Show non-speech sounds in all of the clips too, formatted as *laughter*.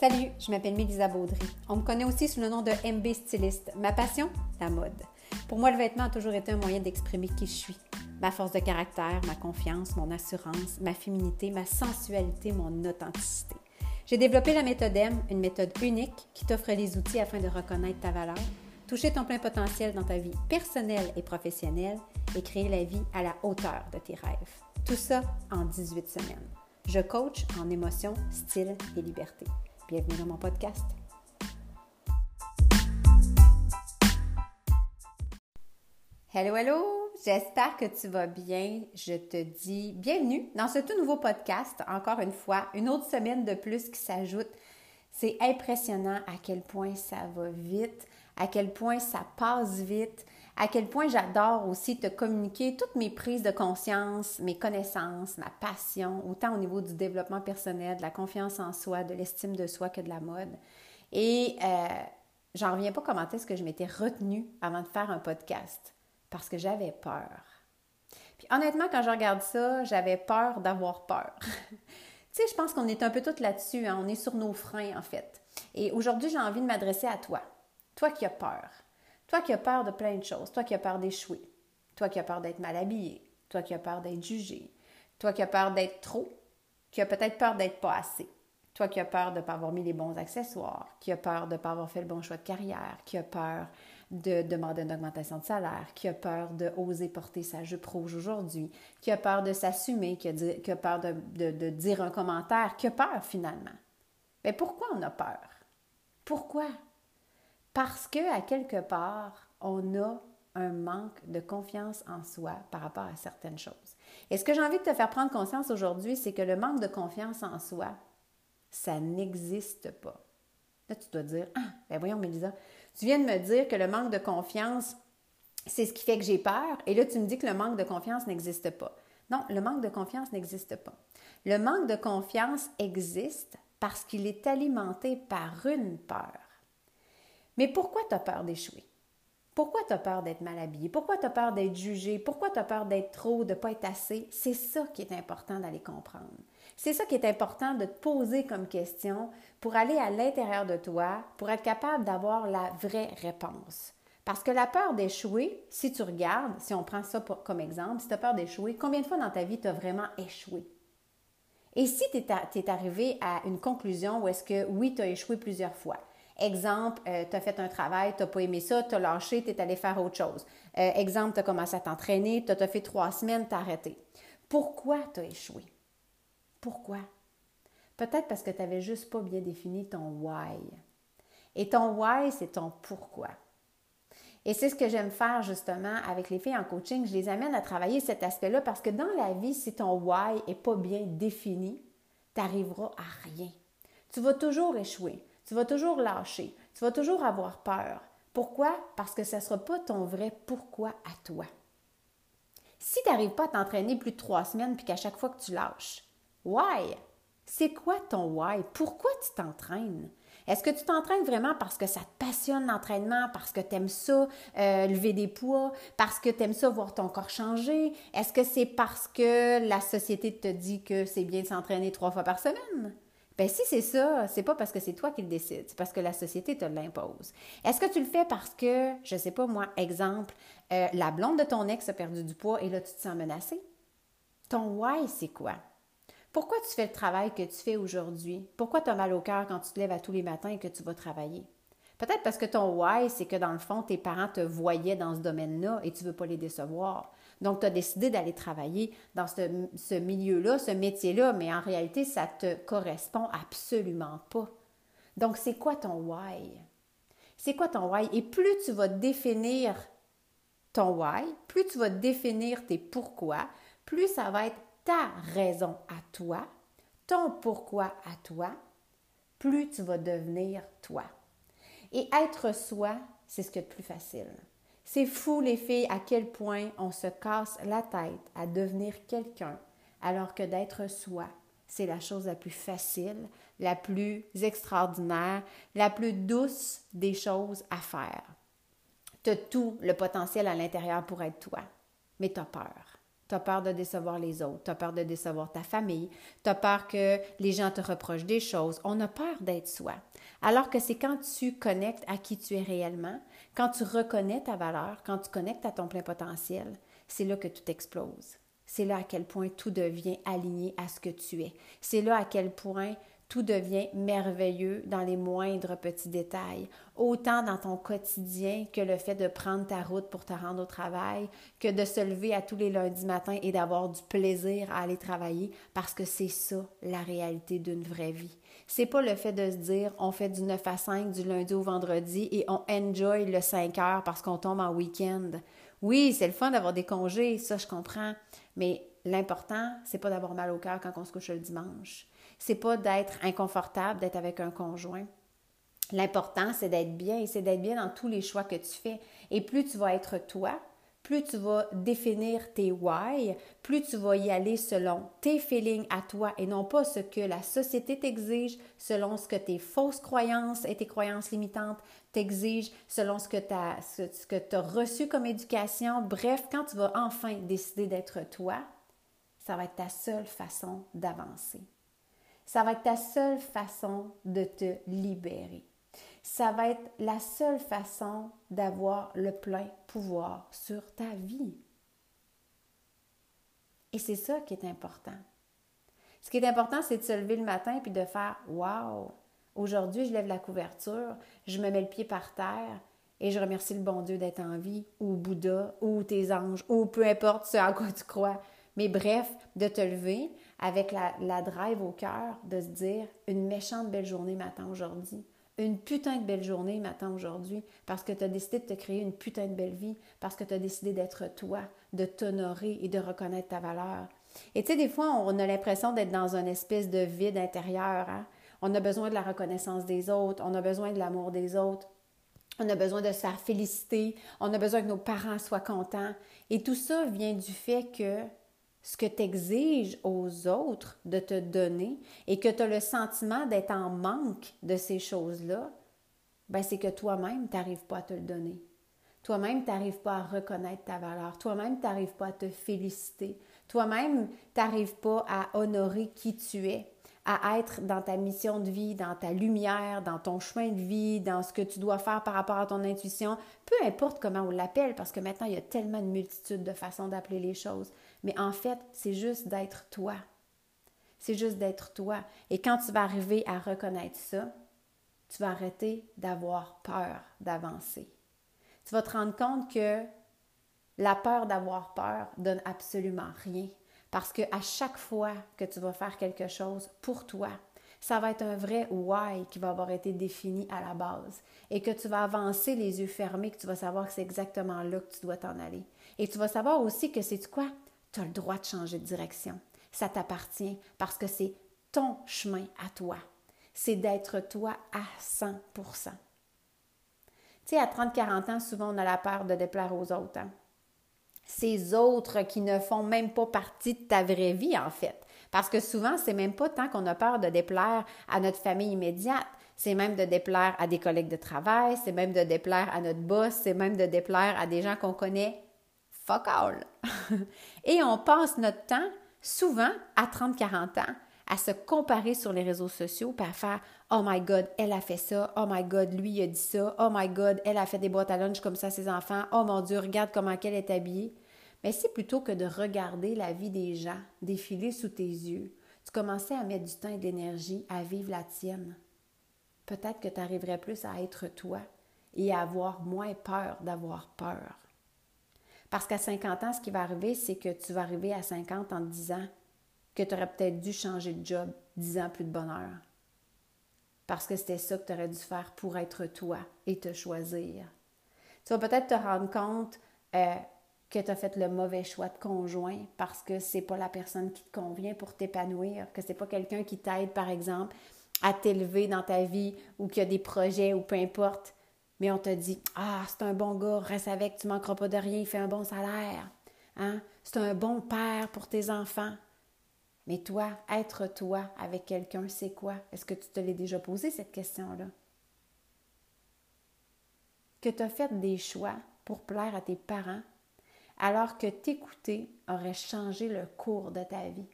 Salut, je m'appelle Mélisa Baudry. On me connaît aussi sous le nom de MB Styliste. Ma passion, la mode. Pour moi, le vêtement a toujours été un moyen d'exprimer qui je suis. Ma force de caractère, ma confiance, mon assurance, ma féminité, ma sensualité, mon authenticité. J'ai développé la méthode M, une méthode unique qui t'offre les outils afin de reconnaître ta valeur, toucher ton plein potentiel dans ta vie personnelle et professionnelle et créer la vie à la hauteur de tes rêves. Tout ça en 18 semaines. Je coach en émotion, style et liberté. Bienvenue dans mon podcast. Hello, hello! J'espère que tu vas bien. Je te dis bienvenue dans ce tout nouveau podcast. Encore une fois, une autre semaine de plus qui s'ajoute. C'est impressionnant à quel point ça va vite, à quel point ça passe vite, à quel point j'adore aussi te communiquer toutes mes prises de conscience, mes connaissances, ma passion, autant au niveau du développement personnel, de la confiance en soi, de l'estime de soi que de la mode. Et euh, j'en reviens pas comment est-ce que je m'étais retenue avant de faire un podcast parce que j'avais peur. Puis honnêtement, quand je regarde ça, j'avais peur d'avoir peur. *laughs* tu sais, je pense qu'on est un peu toutes là-dessus, hein. on est sur nos freins en fait. Et aujourd'hui, j'ai envie de m'adresser à toi, toi qui as peur, toi qui as peur de plein de choses, toi qui as peur d'échouer, toi qui as peur d'être mal habillé, toi qui as peur d'être jugé, toi qui as peur d'être trop, qui as peut-être peur d'être pas assez, toi qui as peur de ne pas avoir mis les bons accessoires, qui a peur de ne pas avoir fait le bon choix de carrière, qui a peur de demander une augmentation de salaire, qui a peur de oser porter sa jupe rouge aujourd'hui, qui a peur de s'assumer, qui, a, peur de, dire un commentaire, qui a peur finalement. Mais pourquoi on a peur? Pourquoi? Parce que à quelque part, on a un manque de confiance en soi par rapport à certaines choses. Et ce que j'ai envie de te faire prendre conscience aujourd'hui, c'est que le manque de confiance en soi, ça n'existe pas. Là, tu dois dire, ah, ben voyons, Mélisa, tu viens de me dire que le manque de confiance, c'est ce qui fait que j'ai peur, et là, tu me dis que le manque de confiance n'existe pas. Non, le manque de confiance n'existe pas. Le manque de confiance existe parce qu'il est alimenté par une peur. Mais pourquoi tu as peur d'échouer? Pourquoi tu as peur d'être mal habillé? Pourquoi tu as peur d'être jugé? Pourquoi tu as peur d'être trop, de ne pas être assez? C'est ça qui est important d'aller comprendre. C'est ça qui est important de te poser comme question pour aller à l'intérieur de toi, pour être capable d'avoir la vraie réponse. Parce que la peur d'échouer, si tu regardes, si on prend ça comme exemple, si tu as peur d'échouer, combien de fois dans ta vie tu as vraiment échoué? Et si tu es, arrivé à une conclusion où est-ce que oui, tu as échoué plusieurs fois. Exemple, euh, tu as fait un travail, tu n'as pas aimé ça, tu as lâché, tu es allé faire autre chose. Euh, exemple, tu as commencé à t'entraîner, tu as fait trois semaines, tu as arrêté. Pourquoi tu as échoué? Pourquoi? Peut-être parce que tu n'avais juste pas bien défini ton why. Et ton why, c'est ton pourquoi. Et c'est ce que j'aime faire justement avec les filles en coaching. Je les amène à travailler cet aspect-là parce que dans la vie, si ton why n'est pas bien défini, tu n'arriveras à rien. Tu vas toujours échouer, tu vas toujours lâcher, tu vas toujours avoir peur. Pourquoi? Parce que ce ne sera pas ton vrai pourquoi à toi. Si tu n'arrives pas à t'entraîner plus de trois semaines puis qu'à chaque fois que tu lâches, Why? C'est quoi ton why? Pourquoi tu t'entraînes? Est-ce que tu t'entraînes vraiment parce que ça te passionne l'entraînement, parce que tu aimes ça, euh, lever des poids, parce que tu aimes ça, voir ton corps changer? Est-ce que c'est parce que la société te dit que c'est bien de s'entraîner trois fois par semaine? Bien, si c'est ça, c'est pas parce que c'est toi qui le décides, c'est parce que la société te l'impose. Est-ce que tu le fais parce que, je sais pas moi, exemple, euh, la blonde de ton ex a perdu du poids et là tu te sens menacé? Ton why, c'est quoi? Pourquoi tu fais le travail que tu fais aujourd'hui? Pourquoi tu as mal au cœur quand tu te lèves à tous les matins et que tu vas travailler? Peut-être parce que ton why, c'est que dans le fond, tes parents te voyaient dans ce domaine-là et tu ne veux pas les décevoir. Donc, tu as décidé d'aller travailler dans ce, milieu-là, ce métier-là, mais en réalité, ça te correspond absolument pas. Donc, c'est quoi ton why? C'est quoi ton why? Et plus tu vas définir ton why, plus tu vas définir tes pourquoi, plus ça va être ta raison à toi, ton pourquoi à toi, plus tu vas devenir toi. Et être soi, c'est ce qui est le plus facile. C'est fou, les filles, à quel point on se casse la tête à devenir quelqu'un, alors que d'être soi, c'est la chose la plus facile, la plus extraordinaire, la plus douce des choses à faire. Tu as tout le potentiel à l'intérieur pour être toi, mais tu as peur. Tu as peur de décevoir les autres, tu as peur de décevoir ta famille, tu as peur que les gens te reprochent des choses. On a peur d'être soi. Alors que c'est quand tu connectes à qui tu es réellement, quand tu reconnais ta valeur, quand tu connectes à ton plein potentiel, c'est là que tout explose. C'est là à quel point tout devient aligné à ce que tu es. C'est là à quel point tout devient merveilleux dans les moindres petits détails, autant dans ton quotidien que le fait de prendre ta route pour te rendre au travail, que de se lever à tous les lundis matins et d'avoir du plaisir à aller travailler, parce que c'est ça la réalité d'une vraie vie. C'est pas le fait de se dire on fait du 9 à 5 du lundi au vendredi et on enjoy le 5 heures parce qu'on tombe en week-end. Oui, c'est le fun d'avoir des congés, ça je comprends, mais l'important, c'est pas d'avoir mal au cœur quand on se couche le dimanche c'est pas d'être inconfortable d'être avec un conjoint. L'important, c'est d'être bien et c'est d'être bien dans tous les choix que tu fais. Et plus tu vas être toi, plus tu vas définir tes why, plus tu vas y aller selon tes feelings à toi et non pas ce que la société t'exige, selon ce que tes fausses croyances et tes croyances limitantes t'exigent, selon ce que tu as, reçu comme éducation. Bref, quand tu vas enfin décider d'être toi, ça va être ta seule façon d'avancer. Ça va être ta seule façon de te libérer. Ça va être la seule façon d'avoir le plein pouvoir sur ta vie. Et c'est ça qui est important. Ce qui est important, c'est de se lever le matin et de faire Wow, aujourd'hui, je lève la couverture, je me mets le pied par terre et je remercie le bon Dieu d'être en vie, ou Bouddha, ou tes anges, ou peu importe ce à quoi tu crois. Mais bref, de te lever avec la, drive au cœur, de se dire une méchante belle journée m'attend aujourd'hui. Une putain de belle journée m'attend aujourd'hui parce que tu as décidé de te créer une putain de belle vie, parce que tu as décidé d'être toi, de t'honorer et de reconnaître ta valeur. Et tu sais, des fois, on a l'impression d'être dans une espèce de vide intérieur. Hein. On a besoin de la reconnaissance des autres, on a besoin de l'amour des autres. On a besoin de se faire féliciter, on a besoin que nos parents soient contents. Et tout ça vient du fait que ce que tu exiges aux autres de te donner et que tu as le sentiment d'être en manque de ces choses-là, ben c'est que toi-même, tu n'arrives pas à te le donner. Toi-même, tu n'arrives pas à reconnaître ta valeur. Toi-même, tu n'arrives pas à te féliciter. Toi-même, tu n'arrives pas à honorer qui tu es, à être dans ta mission de vie, dans ta lumière, dans ton chemin de vie, dans ce que tu dois faire par rapport à ton intuition, peu importe comment on l'appelle, parce que maintenant, il y a tellement de multitudes de façons d'appeler les choses. Mais en fait, c'est juste d'être toi. C'est juste d'être toi. Et quand tu vas arriver à reconnaître ça, tu vas arrêter d'avoir peur d'avancer. Tu vas te rendre compte que la peur d'avoir peur donne absolument rien. Parce que à chaque fois que tu vas faire quelque chose pour toi, ça va être un vrai why qui va avoir été défini à la base et que tu vas avancer les yeux fermés, que tu vas savoir que c'est exactement là que tu dois t'en aller. Et tu vas savoir aussi que c'est quoi? tu as le droit de changer de direction. Ça t'appartient parce que c'est ton chemin à toi. C'est d'être toi à 100% Tu sais, à 30-40 ans, souvent, on a la peur de déplaire aux autres. Hein. Ces autres qui ne font même pas partie de ta vraie vie, en fait. Parce que souvent, c'est même pas tant qu'on a peur de déplaire à notre famille immédiate. C'est même de déplaire à des collègues de travail, c'est même de déplaire à notre boss, c'est même de déplaire à des gens qu'on connaît fuck all. *laughs* Et on passe notre temps, souvent à 30-40 ans, à se comparer sur les réseaux sociaux, puis à faire Oh my God, elle a fait ça. Oh my God, lui, a dit ça. Oh my God, elle a fait des boîtes à lunch comme ça à ses enfants. Oh mon Dieu, regarde comment elle est habillée. Mais c'est plutôt que de regarder la vie des gens défiler sous tes yeux, tu commençais à mettre du temps et de l'énergie à vivre la tienne. Peut-être que tu arriverais plus à être toi et à avoir moins peur d'avoir peur. Parce qu'à 50 ans, ce qui va arriver, c'est que tu vas arriver à 50 en te disant que tu aurais peut-être dû changer de job 10 ans plus de bonheur. Parce que c'était ça que tu aurais dû faire pour être toi et te choisir. Tu vas peut-être te rendre compte euh, que tu as fait le mauvais choix de conjoint parce que c'est pas la personne qui te convient pour t'épanouir, que c'est pas quelqu'un qui t'aide, par exemple, à t'élever dans ta vie ou qu'il y a des projets ou peu importe mais on te dit Ah, c'est un bon gars, reste avec, tu manqueras pas de rien, il fait un bon salaire. Hein? C'est un bon père pour tes enfants. Mais toi, être toi avec quelqu'un, c'est quoi? Est-ce que tu te l'es déjà posé cette question-là? Que tu as fait des choix pour plaire à tes parents, alors que t'écouter aurait changé le cours de ta vie.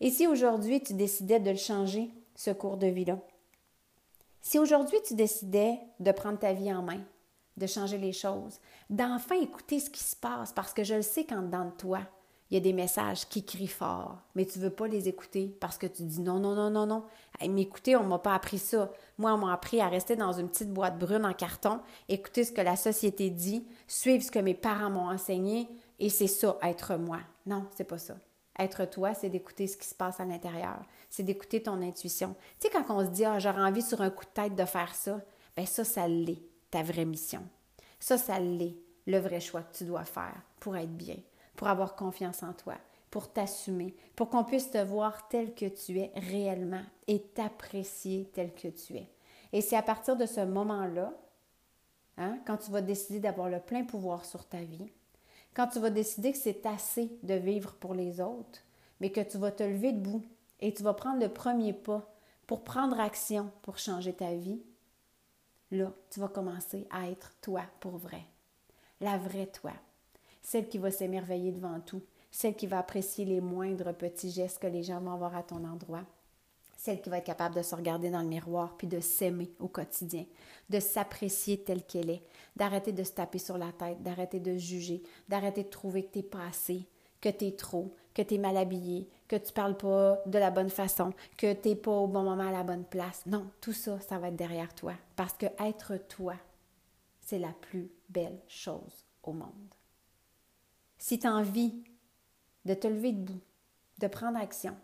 Et si aujourd'hui tu décidais de le changer, ce cours de vie-là? Si aujourd'hui tu décidais de prendre ta vie en main, de changer les choses, d'enfin écouter ce qui se passe, parce que je le sais quand dans toi, il y a des messages qui crient fort, mais tu ne veux pas les écouter parce que tu dis non, non, non, non, non. mais écoutez, on ne m'a pas appris ça. Moi, on m'a appris à rester dans une petite boîte brune en carton, écouter ce que la société dit, suivre ce que mes parents m'ont enseigné, et c'est ça, être moi. Non, c'est pas ça. Être toi, c'est d'écouter ce qui se passe à l'intérieur. C'est d'écouter ton intuition. Tu sais, quand on se dit, ah, j'aurais envie sur un coup de tête de faire ça, bien ça, ça l'est, ta vraie mission. Ça, ça l'est, le vrai choix que tu dois faire pour être bien pour avoir confiance en toi, pour t'assumer, pour qu'on puisse te voir tel que tu es réellement et t'apprécier tel que tu es. Et c'est à partir de ce moment-là, hein, quand tu vas décider d'avoir le plein pouvoir sur ta vie, quand tu vas décider que c'est assez de vivre pour les autres, mais que tu vas te lever debout et tu vas prendre le premier pas pour prendre action pour changer ta vie, là, tu vas commencer à être toi pour vrai. La vraie toi celle qui va s'émerveiller devant tout, celle qui va apprécier les moindres petits gestes que les gens vont avoir à ton endroit, celle qui va être capable de se regarder dans le miroir puis de s'aimer au quotidien, de s'apprécier telle qu'elle est, d'arrêter de se taper sur la tête, d'arrêter de juger, d'arrêter de trouver que tu pas assez, que tu es trop, que tu es mal habillé, que tu parles pas de la bonne façon, que tu n'es pas au bon moment à la bonne place. Non, tout ça, ça va être derrière toi. Parce que être toi, c'est la plus belle chose au monde. Si tu as envie de te lever debout, de prendre action,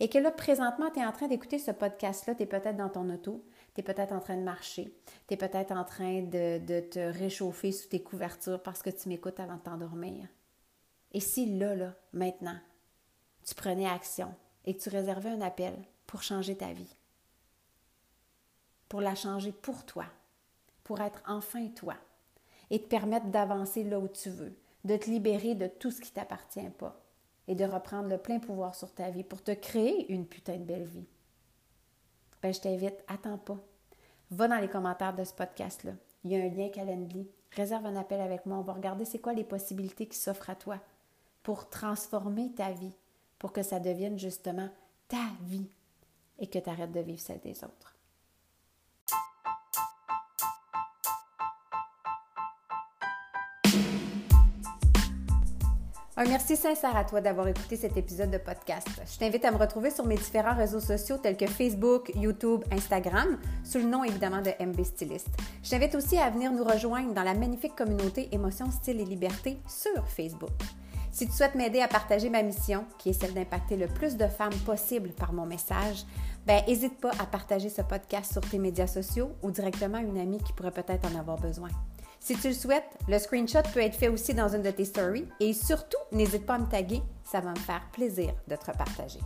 et que là, présentement, tu es en train d'écouter ce podcast-là, tu es peut-être dans ton auto, tu es peut-être en train de marcher, tu es peut-être en train de, te réchauffer sous tes couvertures parce que tu m'écoutes avant de t'endormir. Et si là, là, maintenant, tu prenais action et que tu réservais un appel pour changer ta vie, pour la changer pour toi, pour être enfin toi, et te permettre d'avancer là où tu veux, de te libérer de tout ce qui t'appartient pas et de reprendre le plein pouvoir sur ta vie pour te créer une putain de belle vie. Ben, je t'invite, attends pas. Va dans les commentaires de ce podcast-là. Il y a un lien Calendly. Réserve un appel avec moi. On va regarder c'est quoi les possibilités qui s'offrent à toi pour transformer ta vie, pour que ça devienne justement ta vie et que tu arrêtes de vivre celle des autres. Un merci sincère à toi d'avoir écouté cet épisode de podcast. Je t'invite à me retrouver sur mes différents réseaux sociaux tels que Facebook, YouTube, Instagram, sous le nom évidemment de MB Stylist. Je t'invite aussi à venir nous rejoindre dans la magnifique communauté Émotion, Style et Liberté sur Facebook. Si tu souhaites m'aider à partager ma mission, qui est celle d'impacter le plus de femmes possible par mon message, ben n'hésite pas à partager ce podcast sur tes médias sociaux ou directement à une amie qui pourrait peut-être en avoir besoin. Si tu le souhaites, le screenshot peut être fait aussi dans une de tes stories et surtout, n'hésite pas à me taguer, ça va me faire plaisir de te repartager.